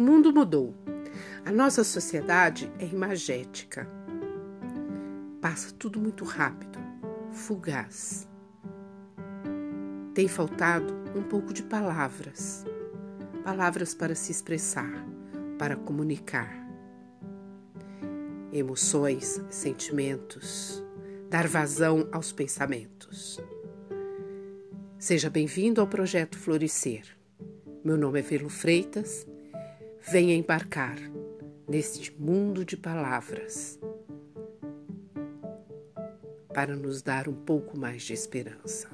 mundo mudou. A nossa sociedade é imagética. Passa tudo muito rápido, fugaz. Tem faltado um pouco de palavras. Palavras para se expressar, para comunicar. Emoções, sentimentos, dar vazão aos pensamentos. Seja bem-vindo ao projeto Florescer. Meu nome é Velo Freitas. Venha embarcar neste mundo de palavras para nos dar um pouco mais de esperança.